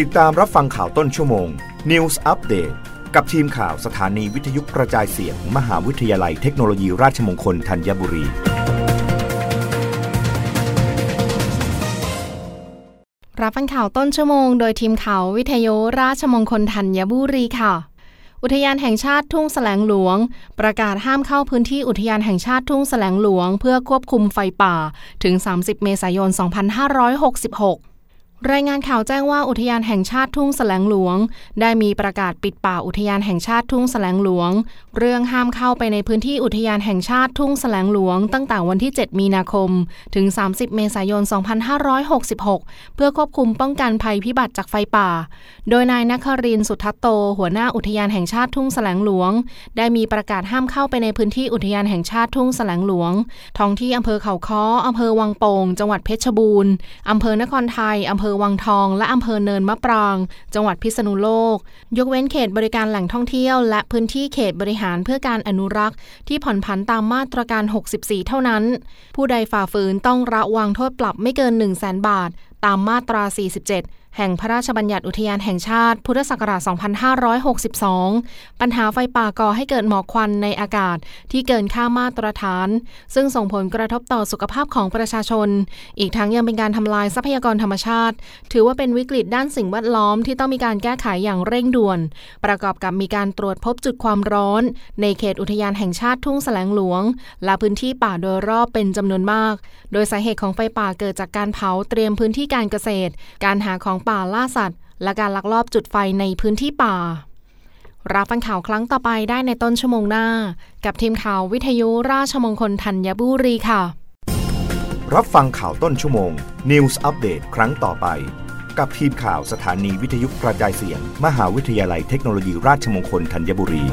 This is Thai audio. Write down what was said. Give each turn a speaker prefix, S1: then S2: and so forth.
S1: ติดตามรับฟังข่าวต้นชั่วโมง News Update กับทีมข่าวสถานีวิทยุกระจายเสียงมมหาวิทยาลัยเทคโนโลยีราชมงคลธัญบุรี
S2: รับฟังข่าวต้นชั่วโมง โดยทีมข่าววิทยุราชมงคลธัญบุรีค่ะ อุทยานแห่งชาติทุ่งแสลงหลวง ประกาศห้ามเข้าพื้นที่อุทยานแห่งชาติทุ่งแสลงหลวง เพื่อควบคุมไฟป่าถึง 30 เมษายน 2566 รายงานข่าวแจ้งว่าอุทยานแห่งชาติทุ่งแสลงหลวง ได้มีประกาศปิดป่าอุทยานแห่งชาติทุ่งแสลงหลวง เรื่องห้ามเข้าไปในพื้นที่อุทยานแห่งชาติทุ่งแสลงหลวง ตั้งแต่วันที่ 7 มีนาคม ถึง 30 เมษายน 2566 เพื่อควบคุมป้องกันภัยพิบัติจากไฟป่า โดยนายนครินสุทัตโต หัวหน้าอุทยานแห่งชาติทุ่งแสลงหลวง ได้มีประกาศห้ามเข้าไปในพื้นที่อุทยานแห่งชาติทุ่งแสลงหลวงท้องที่อำเภอเขาค้ออำเภอวังโป่งจังหวัดเพชรบูรณ์อำเภอนครไทยอำเภอวังทอง และอำเภอเนินมะปราง จังหวัดพิษณุโลก ยกเว้นเขตบริการแหล่งท่องเที่ยว และพื้นที่เขตบริหารเพื่อการอนุรักษ์ ที่ผ่อนผันตามมาตรการ 64 เท่านั้น ผู้ใดฝ่าฝืนต้องระวังโทษปรับไม่เกิน 1 0 0 0 0แบาท ตามมาตรา 47 แห่งพระราชบัญญัติอุทยานแห่งชาติ พุทธศักราช 2562 ปัญหาไฟป่าก่อให้เกิดหมอกควันในอากาศที่เกินค่ามาตรฐาน ซึ่งส่งผลกระทบต่อสุขภาพของประชาชน อีกทั้งยังเป็นการทำลายทรัพยากรธรรมชาติ ถือว่าเป็นวิกฤตด้านสิ่งแวดล้อมที่ต้องมีการแก้ไขอย่างเร่งด่วน ประกอบกับมีการตรวจพบจุดความร้อน ในเขตอุทยานแห่งชาติทุ่งแสลงหลวง และพื้นที่ป่าโดยรอบเป็นจำนวนมาก โดยสาเหตุของไฟป่าเกิดจากการเผาเตรียมพื้นที่การเกษตร การหาของป่าล่าสัตว์ และการลักลอบจุดไฟในพื้นที่ป่า รับฟังข่าวครั้งต่อไปได้ในต้นชั่วโมงหน้า กับทีมข่าววิทยุราชมงคลธัญบุรีค่ะ
S1: รับฟังข่าวต้นชั่วโมง News Update ครั้งต่อไป กับทีมข่าวสถานีวิทยุกระจายเสียง มหาวิทยาลัยเทคโนโลยีราชมงคลธัญบุรี